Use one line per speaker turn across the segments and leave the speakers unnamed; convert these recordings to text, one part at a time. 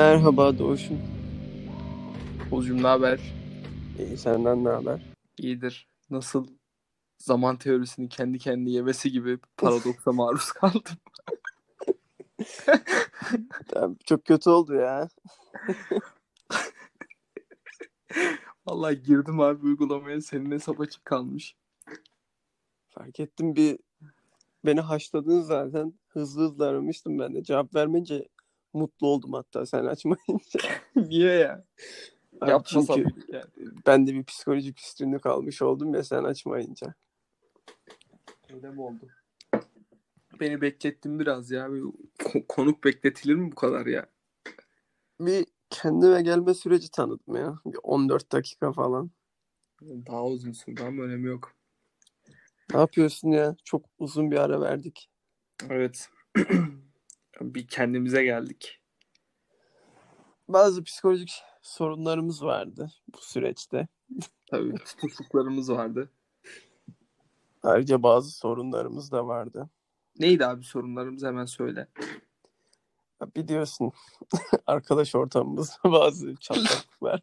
Merhaba Doğuş'um.
Oğuzcum ne haber?
İyi senden ne haber?
İyidir. Nasıl zaman teorisinin kendi kendine yemesi gibi paradoksa maruz kaldım.
Çok kötü oldu ya.
Vallahi girdim abi uygulamaya senin hesap açık kalmış.
Fark ettim bir beni haşladın zaten. Hızlı hızlı aramıştım ben de. Cevap vermeyince mutlu oldum hatta sen açmayınca.
Niye ya?
Abi
Yapmasam
çünkü
yani.
ben de bir psikolojik üstünlük almış oldum ya sen açmayınca.
Öyle mi oldu? Beni beklettin biraz ya. Bir ko- konuk bekletilir mi bu kadar ya?
Bir kendime gelme süreci tanıdım ya. Bir 14 dakika falan.
Daha uzun sürdü ama önemi yok.
Ne yapıyorsun ya? Çok uzun bir ara verdik.
Evet. bir kendimize geldik.
Bazı psikolojik sorunlarımız vardı bu süreçte.
Tabii tutukluklarımız vardı.
Ayrıca bazı sorunlarımız da vardı.
Neydi abi sorunlarımız hemen söyle.
Biliyorsun arkadaş ortamımızda bazı çatlaklıklar.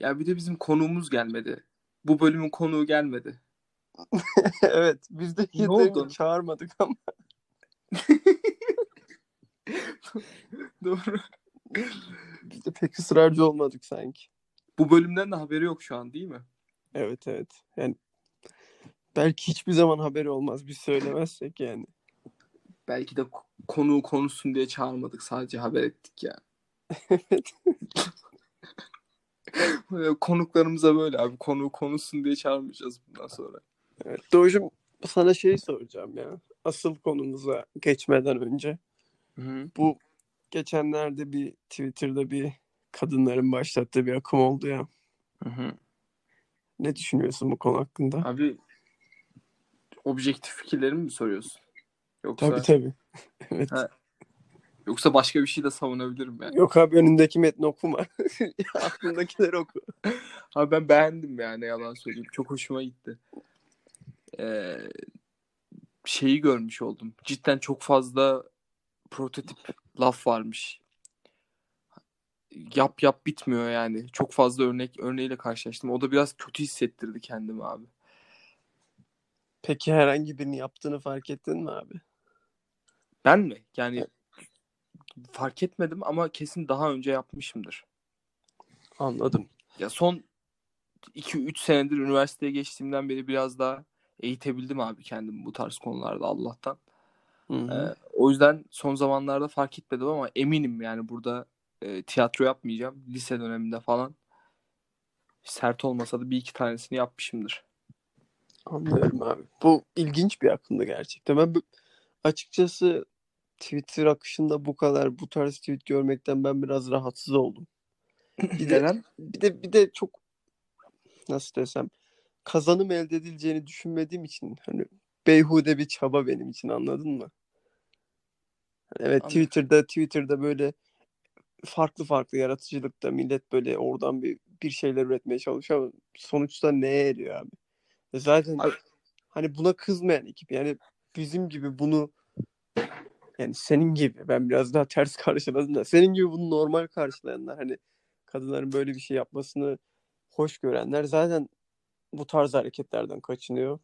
Ya bir de bizim konuğumuz gelmedi. Bu bölümün konuğu gelmedi.
evet biz de yeterince çağırmadık ama
Doğru.
biz de pek ısrarcı olmadık sanki.
Bu bölümden de haberi yok şu an değil mi?
Evet evet. Yani belki hiçbir zaman haberi olmaz biz söylemezsek yani.
Belki de ko- konuğu konuşsun diye çağırmadık. Sadece haber ettik ya.
Evet.
Böyle Konuklarımıza böyle abi. Konuğu konuşsun diye çağırmayacağız bundan sonra.
Evet. Doğuşum sana şey soracağım ya. Asıl konumuza geçmeden önce.
Hı.
Bu geçenlerde bir Twitter'da bir kadınların başlattığı bir akım oldu ya.
Hı hı.
Ne düşünüyorsun bu konu hakkında?
Abi objektif fikirlerimi mi soruyorsun? Yoksa
Tabii tabii. evet.
Ha. yoksa başka bir şey de savunabilirim yani.
Yok abi önündeki metni okuma. Aklındakileri oku.
Abi ben beğendim yani yalan söyleyeyim. Çok hoşuma gitti. Ee, şeyi görmüş oldum. Cidden çok fazla prototip laf varmış. Yap yap bitmiyor yani. Çok fazla örnek örneğiyle karşılaştım. O da biraz kötü hissettirdi kendimi abi.
Peki herhangi birini yaptığını fark ettin mi abi?
Ben mi? Yani fark etmedim ama kesin daha önce yapmışımdır.
Anladım.
Ya son 2-3 senedir üniversiteye geçtiğimden beri biraz daha eğitebildim abi kendimi bu tarz konularda Allah'tan.
Hı hı.
Ee, o yüzden son zamanlarda fark etmedim ama eminim yani burada e, tiyatro yapmayacağım. Lise döneminde falan sert olmasa da bir iki tanesini yapmışımdır.
Anlıyorum abi. Bu ilginç bir akımdı gerçekten. Ben açıkçası Twitter akışında bu kadar bu tarz tweet görmekten ben biraz rahatsız oldum. Bir de, bir de bir de çok nasıl desem kazanım elde edileceğini düşünmediğim için hani beyhude bir çaba benim için anladın mı? Evet
Anladım.
Twitter'da Twitter'da böyle farklı farklı yaratıcılıkta millet böyle oradan bir bir şeyler üretmeye çalışıyor ama sonuçta neye eriyor abi? E Zaten
Abi-
hani buna kızmayan ekip yani bizim gibi bunu yani senin gibi ben biraz daha ters karşıladım da senin gibi bunu normal karşılayanlar hani kadınların böyle bir şey yapmasını hoş görenler zaten bu tarz hareketlerden kaçınıyor.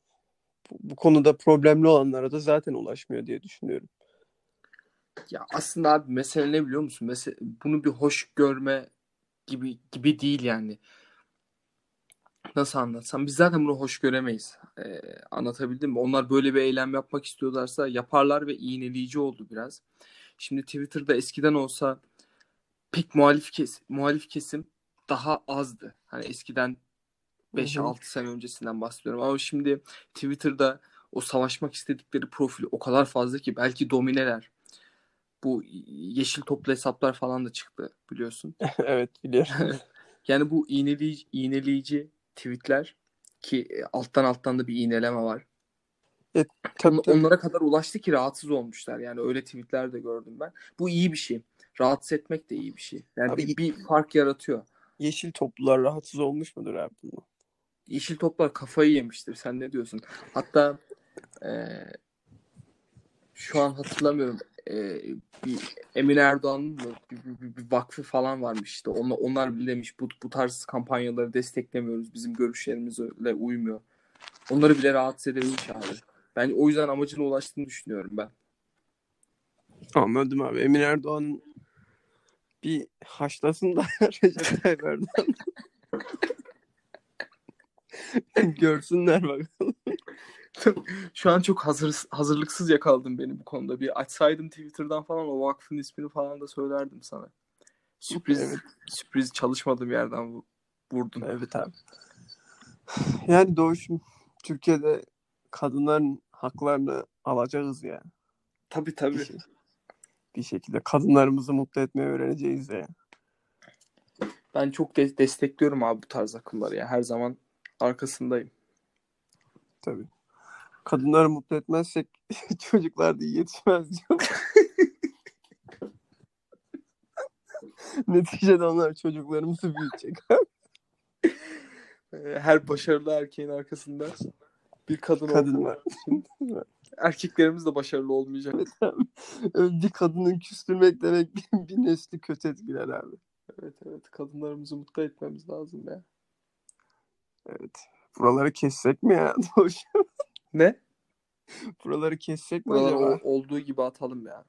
Bu, bu konuda problemli olanlara da zaten ulaşmıyor diye düşünüyorum.
Ya aslında abi mesele ne biliyor musun? Mesele, bunu bir hoş görme gibi gibi değil yani. Nasıl anlatsam? Biz zaten bunu hoş göremeyiz. Ee, anlatabildim mi? Onlar böyle bir eylem yapmak istiyorlarsa yaparlar ve iğneleyici oldu biraz. Şimdi Twitter'da eskiden olsa pek muhalif kes muhalif kesim daha azdı. Hani eskiden. 5-6 sene öncesinden bahsediyorum. Ama şimdi Twitter'da o savaşmak istedikleri profil o kadar fazla ki belki domineler. Bu yeşil toplu hesaplar falan da çıktı biliyorsun.
evet biliyorum.
Yani bu iğneleyici, iğneleyici tweetler ki e, alttan alttan da bir iğneleme var.
Tabii
On-
tabii.
Onlara kadar ulaştı ki rahatsız olmuşlar. Yani öyle tweetler de gördüm ben. Bu iyi bir şey. Rahatsız etmek de iyi bir şey. Yani
Abi-
bir, bir fark yaratıyor.
Yeşil toplular rahatsız olmuş mudur abi bundan?
Yeşil toplar kafayı yemiştir. Sen ne diyorsun? Hatta e, şu an hatırlamıyorum. e, bir Emin Erdoğan'ın mı bir, bir, bir, bir vakfı falan varmış işte. Onlar, onlar bile demiş bu, bu tarz kampanyaları desteklemiyoruz. Bizim görüşlerimizle uymuyor. Onları bile rahatsız edebilmiş abi. Ben o yüzden amacına ulaştığını düşünüyorum ben.
Anladım abi. Emin Erdoğan bir haşlasın da Recep Tayyip Erdoğan. Görsünler bakalım.
Şu an çok hazır, hazırlıksız yakaladım beni bu konuda. Bir açsaydım Twitter'dan falan o vakfın ismini falan da söylerdim sana. Sürpriz
Evet.
sürpriz çalışmadığım yerden vu- vurdun.
Evet abi. Yani Doğuş'um Türkiye'de kadınların haklarını alacağız ya.
Tabii
Bir,
tabii.
şey- bir şekilde kadınlarımızı mutlu etmeyi öğreneceğiz ya.
Ben çok de- destekliyorum abi bu tarz akımları ya. Her zaman arkasındayım.
Tabii. Kadınları mutlu etmezsek çocuklar da iyi yetişmez diyor. Neticede onlar çocuklarımızı büyütecek.
Ee, Her başarılı erkeğin arkasında bir kadın,
Kadın var.
erkeklerimiz de başarılı olmayacak.
Bir kadının küstürmek demek bir nesli kötü etkiler abi.
Evet evet kadınlarımızı mutlu etmemiz lazım ya.
Evet. Buraları kessek mi ya?
Ne?
Buraları kessek mi
Buraları
acaba?
olduğu gibi atalım ya.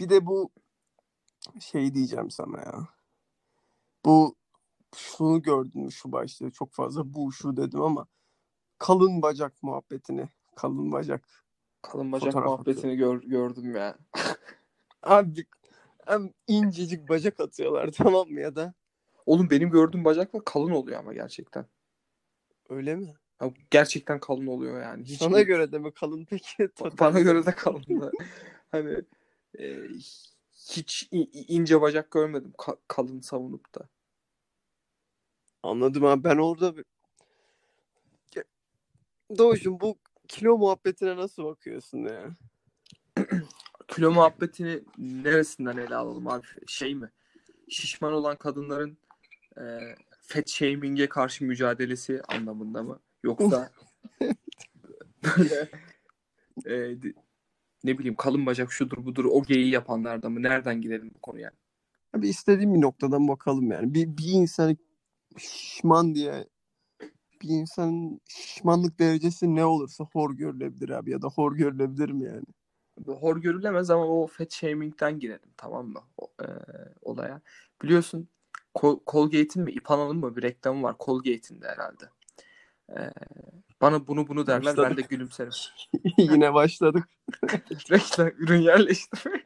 Bir de bu şey diyeceğim sana ya. Bu şunu gördün mü şu başta çok fazla bu şu dedim ama kalın bacak muhabbetini. Kalın bacak.
Kalın bacak
Fotoğraf
muhabbetini gör, gördüm ya.
Abi hem incecik bacak atıyorlar tamam mı ya da
Oğlum benim gördüğüm bacaklar kalın oluyor ama gerçekten.
Öyle mi?
Ya gerçekten kalın oluyor yani. Hiç
Sana göre de mi kalın peki?
Bana göre de kalın da. hani e, hiç ince bacak görmedim ka- kalın savunup da.
Anladım abi ben orada bir... Doğuş'um bu kilo muhabbetine nasıl bakıyorsun ya?
Kilo muhabbetini neresinden ele alalım abi? Şey mi? Şişman olan kadınların e, fat shaming'e karşı mücadelesi anlamında mı? Yoksa böyle e, ne bileyim kalın bacak şudur budur o geyiği yapanlarda mı? Nereden gidelim bu konuya?
Abi istediğim bir noktadan bakalım yani. Bir, bir insan şişman diye bir insanın şişmanlık derecesi ne olursa hor görülebilir abi ya da hor görülebilir mi yani?
hor görülemez ama o fat shaming'den girelim tamam mı o, e, olaya. Biliyorsun Col- Colgate'in mi İpana'nın mı bir reklamı var Colgate'in de herhalde. E, bana bunu bunu derler ben de
Başladık.
gülümserim.
Yine başladık.
Reklam ürün yerleştirme.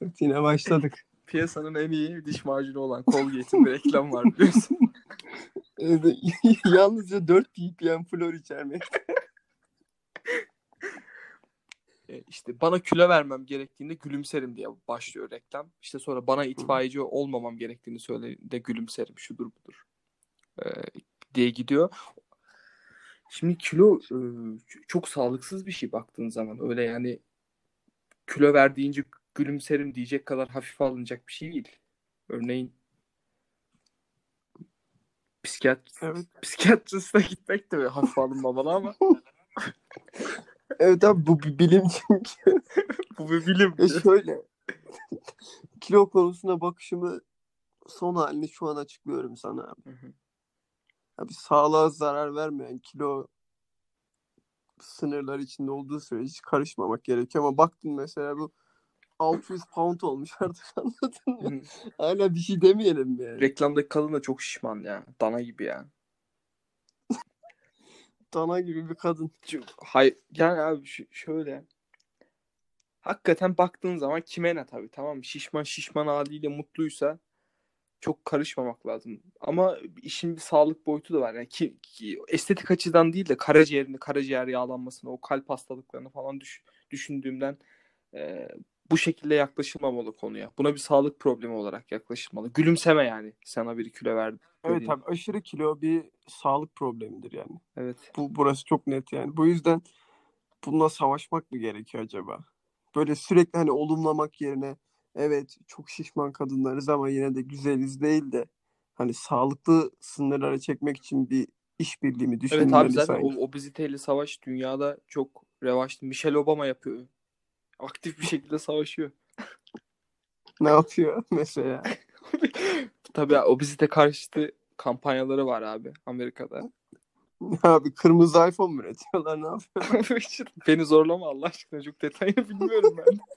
Yine başladık.
Piyasanın en iyi diş macunu olan Colgate'in bir reklamı var biliyorsun.
Yalnızca 4 ppm flor içermekte.
E, işte bana kilo vermem gerektiğinde gülümserim diye başlıyor reklam. İşte sonra bana itfaiyeci olmamam gerektiğini söylediğinde gülümserim şudur budur e, diye gidiyor. Şimdi kilo e, çok sağlıksız bir şey baktığın zaman. Öyle yani kilo verdiğince gülümserim diyecek kadar hafife alınacak bir şey değil. Örneğin psikiyat
Evet.
psikiyatriste gitmek de hafife alınmamalı ama
Evet abi bu bir bilim çünkü.
bu bir bilim.
E şöyle. Kilo konusuna bakışımı son halini şu an açıklıyorum sana abi.
Hı hı.
Abi sağlığa zarar vermeyen kilo sınırlar içinde olduğu sürece hiç karışmamak gerekiyor ama baktın mesela bu 600 pound olmuş artık anladın mı? Hala bir şey demeyelim yani.
Reklamdaki kadın da çok şişman ya. Dana gibi ya.
Dana gibi bir kadın.
Hayır yani abi şöyle. Hakikaten baktığın zaman kime ne tabii tamam? Şişman şişman haliyle mutluysa çok karışmamak lazım. Ama işin bir sağlık boyutu da var. Yani ki, ki estetik açıdan değil de karaciğerini, karaciğer yağlanmasını, o kalp hastalıklarını falan düş- düşündüğümden e, bu şekilde yaklaşılmamalı konuya. Buna bir sağlık problemi olarak yaklaşılmalı. Gülümseme yani sana bir kilo verdi.
Evet abi aşırı kilo bir sağlık problemidir yani.
Evet.
Bu burası çok net yani. Bu yüzden bununla savaşmak mı gerekiyor acaba? Böyle sürekli hani olumlamak yerine evet çok şişman kadınlarız ama yine de güzeliz değil de hani sağlıklı sınırlara çekmek için bir işbirliği mi
Evet
düşünülmeli
abi zaten
sanki?
o obeziteyle savaş dünyada çok revaçlı. Michelle Obama yapıyor. Aktif bir şekilde savaşıyor.
Ne yapıyor mesela?
Tabii obezite karşıtı kampanyaları var abi Amerika'da.
Abi kırmızı iPhone mu üretiyorlar ne yapıyor?
Beni zorlama Allah aşkına çok detayını bilmiyorum ben.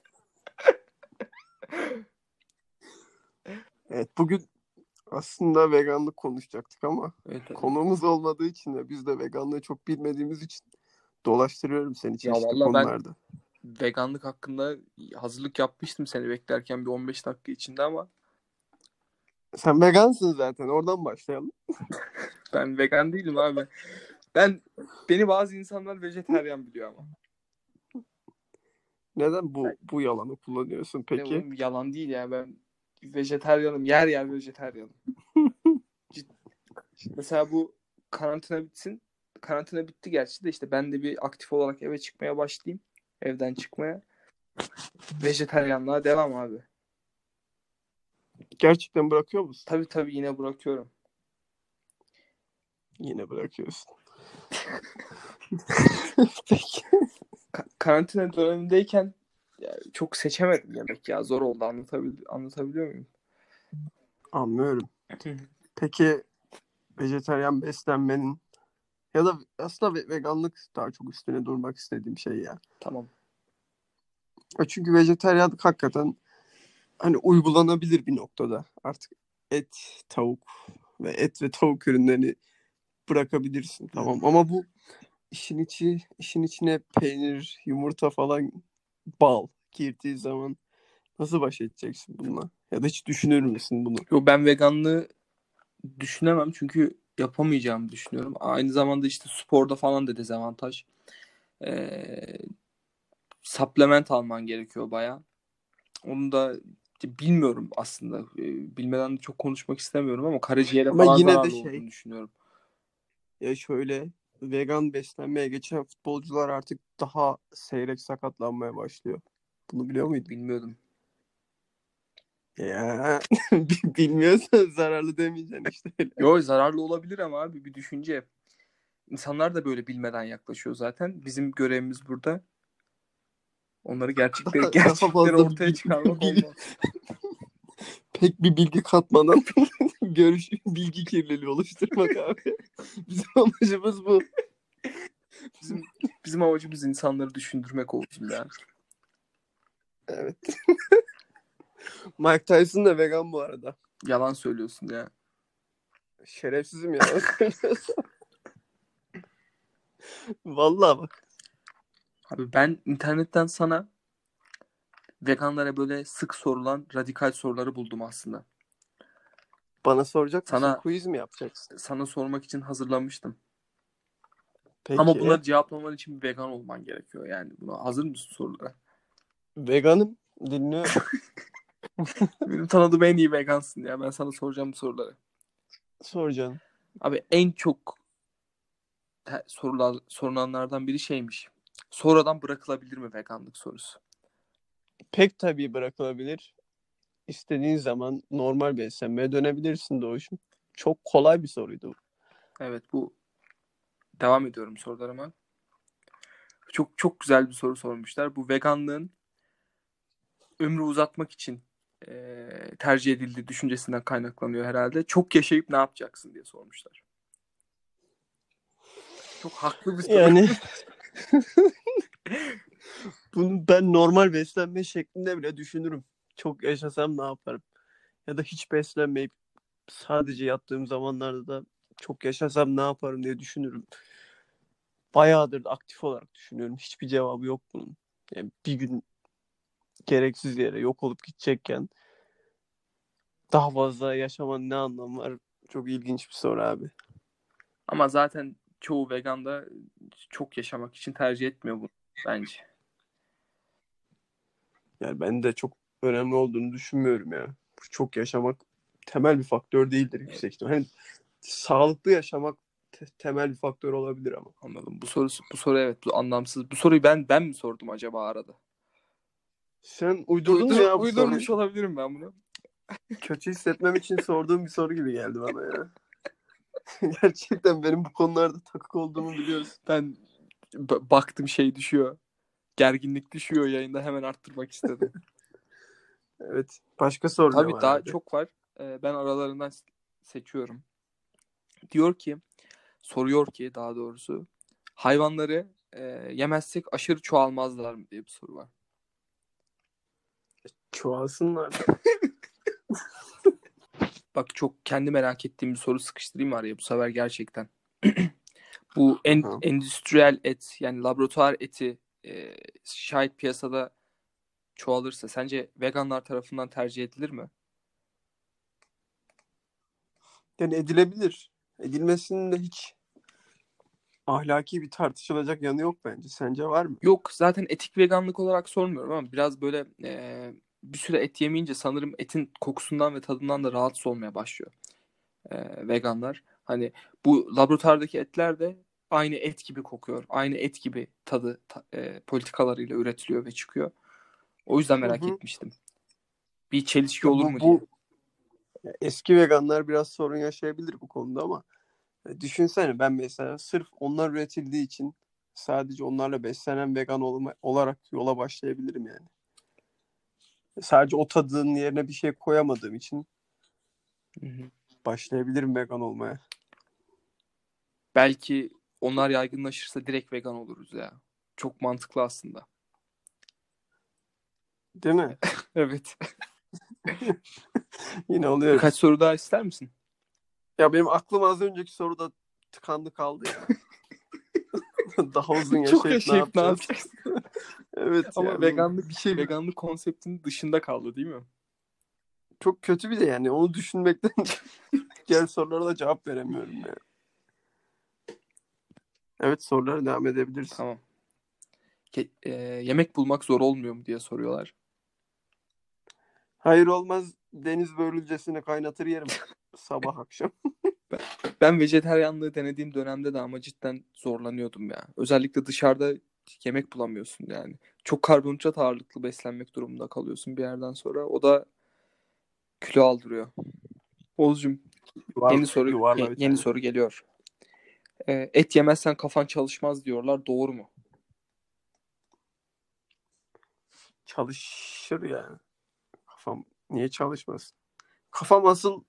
Evet bugün aslında veganlık konuşacaktık ama
Evet, evet.
konuğumuz olmadığı için ve biz de veganlığı çok bilmediğimiz için dolaştırıyorum seni çeşitli
ben-
konularda.
Veganlık hakkında hazırlık yapmıştım seni beklerken bir 15 dakika içinde ama
Sen vegansın zaten oradan başlayalım.
ben vegan değilim abi. Ben beni bazı insanlar vejeteryan biliyor ama.
Neden bu bu yalanı kullanıyorsun
Peki.
peki?
yalan değil ya ben vejeteryanım. Yer yer vejeteryanım. Cid- Mesela bu karantina bitsin. Karantina bitti gerçi de işte ben de bir aktif olarak eve çıkmaya başlayayım. Evden çıkmaya. Vejeteryanlığa devam abi.
Gerçekten bırakıyor musun?
Tabii tabii yine bırakıyorum.
Yine bırakıyorsun.
Ka- karantina dönemindeyken ya, çok seçemedim yemek ya. Zor oldu anlatabil anlatabiliyor muyum?
Anlıyorum. Peki vejetaryen beslenmenin ya da aslında ve- veganlık daha çok üstüne durmak istediğim şey ya.
Tamam.
Çünkü vejetaryenlik hakikaten hani uygulanabilir bir noktada. Artık et, tavuk ve et ve tavuk ürünlerini bırakabilirsin. Tamam ama bu işin içi işin içine peynir, yumurta falan bal girdiği zaman nasıl baş edeceksin bununla? Ya da hiç düşünür müsün bunu?
Yo ben veganlığı düşünemem çünkü yapamayacağımı düşünüyorum. Aynı zamanda işte sporda falan da dezavantaj. Ee, supplement alman gerekiyor baya. Onu da bilmiyorum aslında. Bilmeden de çok konuşmak istemiyorum ama karaciğere
Ama
falan
yine de şey-
düşünüyorum.
Ya şöyle vegan beslenmeye geçen futbolcular artık daha seyrek sakatlanmaya başlıyor. Bunu biliyor muydun?
Bilmiyordum.
Ya bilmiyorsan zararlı demeyeceksin işte.
Yo zararlı olabilir ama abi bir düşünce. İnsanlar da böyle bilmeden yaklaşıyor zaten. Bizim görevimiz burada. Onları gerçekleri, gerçekleri ortaya çıkarmak olmaz.
Pek bir bilgi katmadan görüş bilgi kirliliği oluşturmak abi. Bizim amacımız bu.
Bizim, bizim amacımız insanları düşündürmek olsun ya.
Evet. Mike Tyson da vegan bu arada.
Yalan söylüyorsun ya.
Şerefsizim ya. Vallahi bak.
Abi ben internetten sana veganlara böyle sık sorulan radikal soruları buldum aslında.
Bana soracak mısın?
Sana-
Quiz mi yapacaksın?
Sana sormak için hazırlamıştım.
Peki.
Ama bunları cevaplaman için bir vegan olman gerekiyor. Yani buna hazır mısın sorulara?
Veganım. Dinliyorum.
Benim tanıdığım en iyi vegansın ya. Ben sana soracağım bu soruları.
Soracağım.
Abi en çok sorular sorulanlardan biri şeymiş. Sonradan bırakılabilir mi veganlık sorusu?
Pek tabii bırakılabilir. İstediğin zaman normal beslenmeye dönebilirsin Doğuş'um. Çok kolay bir soruydu. bu.
Evet bu devam ediyorum sorularıma. Çok çok güzel bir soru sormuşlar. Bu veganlığın ömrü uzatmak için eee, tercih edildiği düşüncesinden kaynaklanıyor herhalde. Çok yaşayıp ne yapacaksın diye sormuşlar. Çok haklı bir soru.
Yani bunu ben normal beslenme şeklinde bile düşünürüm. Çok yaşasam ne yaparım? Ya da hiç beslenmeyip sadece yattığım zamanlarda da çok yaşasam ne yaparım diye düşünürüm. Bayağıdır aktif olarak düşünüyorum. Hiçbir cevabı yok bunun. Yani bir gün gereksiz yere yok olup gidecekken daha fazla yaşamanın ne anlamı var? Çok ilginç bir soru abi.
Ama zaten çoğu vegan da çok yaşamak için tercih etmiyor bunu bence.
Yani ben de çok önemli olduğunu düşünmüyorum ya. Çok yaşamak temel bir faktör değildir yüksek ihtimal. Hani sağlıklı yaşamak te- temel bir faktör olabilir ama.
Anladım. Bu soru bu soru evet bu anlamsız. Bu soruyu ben ben mi sordum acaba arada?
Sen uydurdun
Uydur-
ya bu
uydurmuş
soruyu?
olabilirim ben bunu.
Kötü hissetmem için sorduğum bir soru gibi geldi bana ya. Gerçekten benim bu konularda takık olduğumu biliyorsun.
Ben b- baktım şey düşüyor. gerginlik düşüyor yayında hemen arttırmak istedim.
Evet. Başka soru
Tabii
var
daha
abi?
çok var. Ee, ben aralarından seçiyorum. Diyor ki, soruyor ki daha doğrusu hayvanları e, yemezsek aşırı çoğalmazlar mı diye bir soru var.
Çoğalsınlar.
Bak çok kendi merak ettiğim bir soru sıkıştırayım araya bu sefer gerçekten. Bu en, endüstriyel et yani laboratuvar eti e, şayet piyasada çoğalırsa sence veganlar tarafından tercih edilir mi?
Yani edilebilir. Edilmesinin de hiç ahlaki bir tartışılacak yanı yok bence. Sence var mı?
Yok zaten etik veganlık olarak sormuyorum ama biraz böyle e, bir süre et yemeyince sanırım etin kokusundan ve tadından da rahatsız olmaya başlıyor e, veganlar. Hani bu laboratuvardaki etler de aynı et gibi kokuyor. Aynı et gibi tadı ta- e, politikalarıyla üretiliyor ve çıkıyor. O yüzden merak
Hı hı.
etmiştim. Bir çelişki olur
bu-
mu
bu-
diye.
Eski veganlar biraz sorun yaşayabilir bu konuda ama e, düşünsene ben mesela sırf onlar üretildiği için sadece onlarla beslenen vegan olma, olarak yola başlayabilirim yani. Sadece o tadın yerine bir şey koyamadığım için
Hı hı.
başlayabilirim vegan olmaya.
Belki onlar yaygınlaşırsa direkt vegan oluruz ya. Çok mantıklı aslında.
Değil mi?
Evet.
Yine oluyor.
Birkaç soru daha ister misin?
Ya benim aklım az önceki soruda tıkandı kaldı ya. Daha uzun
Çok
yaşayıp ne
yaşayıp ne
yapacağız? evet
Ama
ya, bu
veganlık
bir şey
veganlık konseptinin dışında kaldı değil mi?
çok kötü bir de yani onu düşünmekten diğer sorulara da cevap veremiyorum ya. Evet sorulara devam edebiliriz.
Tamam. Ke- e, yemek bulmak zor olmuyor mu diye soruyorlar.
Hayır olmaz deniz börülcesini kaynatır yerim sabah akşam.
Ben vejeteryanlığı denediğim dönemde de ama cidden zorlanıyordum ya. Özellikle dışarıda yemek bulamıyorsun yani. Çok karbonhidrat ağırlıklı beslenmek durumunda kalıyorsun bir yerden sonra. O da kilo aldırıyor. Oğuzcum yeni soru
bir
yeni soru geliyor. E, et yemezsen kafan çalışmaz diyorlar. Doğru mu?
Çalışır yani. Kafam niye çalışmasın? Kafam asıl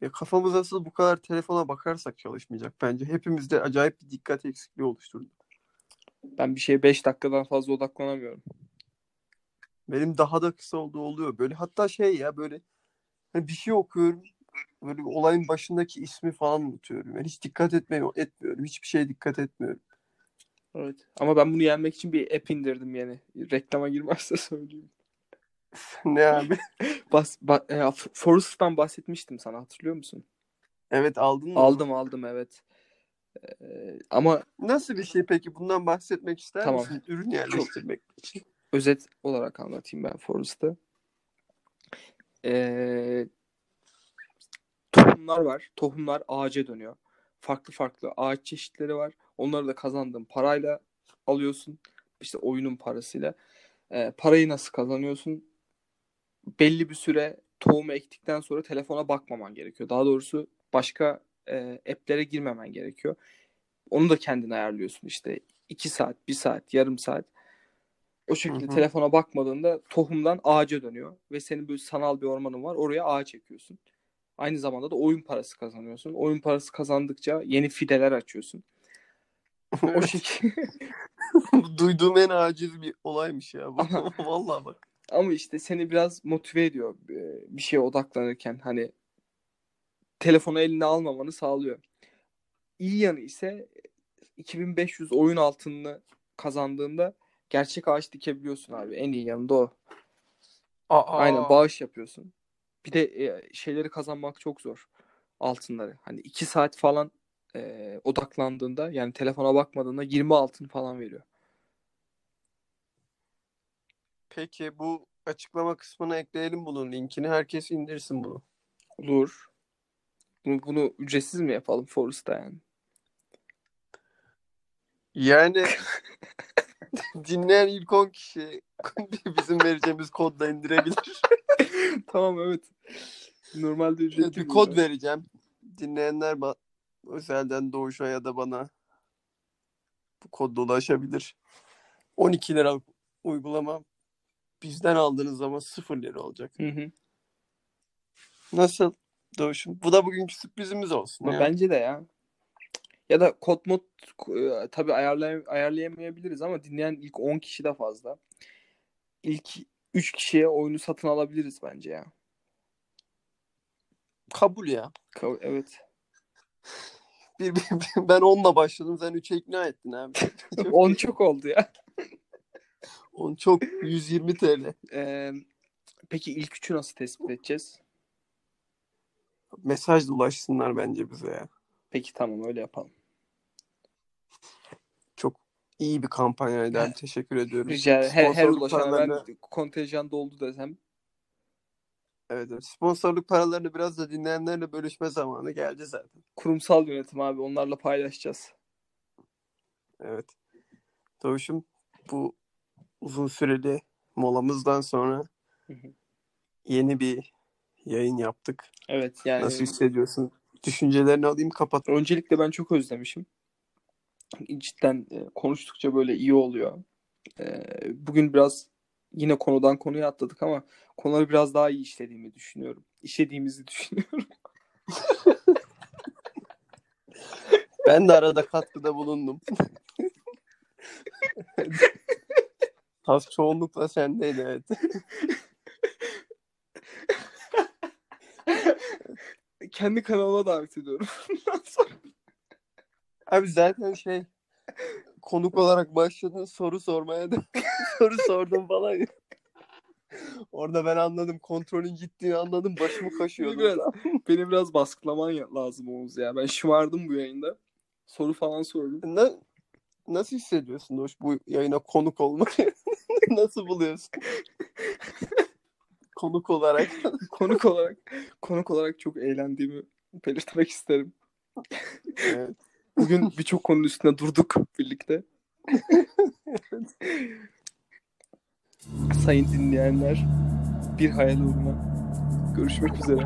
ya kafamız asıl bu kadar telefona bakarsak çalışmayacak bence. Hepimizde acayip bir dikkat eksikliği oluşturdu.
Ben bir şeye 5 dakikadan fazla odaklanamıyorum.
Benim daha da kısa olduğu oluyor. Böyle hatta şey ya böyle hani bir şey okuyorum. Böyle olayın başındaki ismi falan unutuyorum. Yani hiç dikkat etmiyorum, etmiyorum. Hiçbir şeye dikkat etmiyorum.
Evet. Ama ben bunu yenmek için bir app indirdim yani. Reklama girmezse söyleyeyim.
ne abi?
Bas, ba- e, Forest'tan bahsetmiştim sana hatırlıyor musun?
Evet aldın mı?
Aldım aldım evet. Ee, ama
Nasıl bir şey peki? Bundan bahsetmek ister
Tamam.
misin? Ürün yerleştirmek için.
özet olarak anlatayım ben Forest'ı. Ee, tohumlar var. Tohumlar ağaca dönüyor. Farklı farklı ağaç çeşitleri var. Onları da kazandığın parayla alıyorsun. İşte oyunun parasıyla. Ee, parayı nasıl kazanıyorsun? Belli bir süre tohumu ektikten sonra telefona bakmaman gerekiyor. Daha doğrusu başka e, app'lere girmemen gerekiyor. Onu da kendin ayarlıyorsun işte. 2 saat, 1 saat, yarım saat. O şekilde
Hı hı.
telefona bakmadığında tohumdan ağaca dönüyor. Ve senin böyle sanal bir ormanın var. Oraya ağaç ekiyorsun. Aynı zamanda da oyun parası kazanıyorsun. Oyun parası kazandıkça yeni fideler açıyorsun. O şekilde.
Duyduğum en aciz bir olaymış ya. bu.
Ama-
Vallahi bak.
Ama işte seni biraz motive ediyor e, bir şeye odaklanırken. Hani telefonu eline almamanı sağlıyor. İyi yanı ise 2500 oyun altınını kazandığında gerçek ağaç dikebiliyorsun abi. En iyi yanı da o.
Aa,
Aynen bağış yapıyorsun. Bir de e, şeyleri kazanmak çok zor. Altınları. Hani 2 saat falan e, odaklandığında yani telefona bakmadığında 20 altın falan veriyor.
Peki bu açıklama kısmına ekleyelim bunun linkini. Herkes indirsin bunu.
Olur. Bunu, bunu ücretsiz mi yapalım Forest'ta yani?
Yani dinleyen ilk 10 kişi bizim vereceğimiz kodla indirebilir.
tamam evet. Normalde
Evet,
ücretli
bir
bu
kod vereceğim. Dinleyenler ba- özelden Doğuş'a ya da bana bu kodla ulaşabilir. 12 liralık uygulama bizden aldığınız zaman 0 lira olacak.
Hı hı.
Nasıl Doğuş'um? Bu da bugünkü sürprizimiz olsun.
Ama
ya.
Bence de ya. Ya da kod mod e, tabii ayarlay ayarlayamayabiliriz ama dinleyen ilk 10 kişi de fazla. İlk 3 kişiye oyunu satın alabiliriz bence ya.
Kabul ya.
Ka- Evet.
Bir, bir- bir- ben 10'la başladım. Sen 3'e ikna ettin abi. Çok
10
iyi.
çok oldu ya.
10 çok 120 TL.
Ee, peki ilk üçü nasıl tespit edeceğiz?
Mesaj ulaşsınlar bence bize ya.
Peki tamam öyle yapalım.
Çok iyi bir kampanyaydı abi. Teşekkür ediyoruz.
Rica ederim. Her, her ulaşana
paralarını-
kontenjan doldu desem.
Evet, evet. Sponsorluk paralarını biraz da dinleyenlerle bölüşme zamanı geldi zaten.
Kurumsal yönetim abi onlarla paylaşacağız.
Evet. Doğuş'um bu uzun süreli molamızdan sonra yeni bir yayın yaptık.
Evet yani
Nasıl hissediyorsun? Düşüncelerini alayım kapat.
öncelikle ben çok özlemişim. Cidden e, konuştukça böyle iyi oluyor. E, bugün biraz yine konudan konuya atladık ama konuları biraz daha iyi işlediğimi düşünüyorum. İşlediğimizi düşünüyorum.
Ben de arada katkıda bulundum. Tas çoğunlukla sendeydi evet.
Kendi kanalıma davet ediyorum.
Abi zaten şey konuk olarak başladın soru sormaya da soru sordum falan. Orada ben anladım. Kontrolün gittiğini anladım. Başımı kaşıyordum.
Biraz, beni biraz baskılaman lazım Oğuz ya. Ben şımardım bu yayında. Soru falan sordum.
Na- nasıl hissediyorsun Doğuş bu yayına konuk olmayı? nasıl buluyorsun? konuk olarak.
Konuk olarak konuk olarak çok eğlendiğimi belirtmek isterim.
Evet.
Bugün birçok konunun üstüne durduk birlikte. Sayın dinleyenler, bir hayal uğruna görüşmek üzere.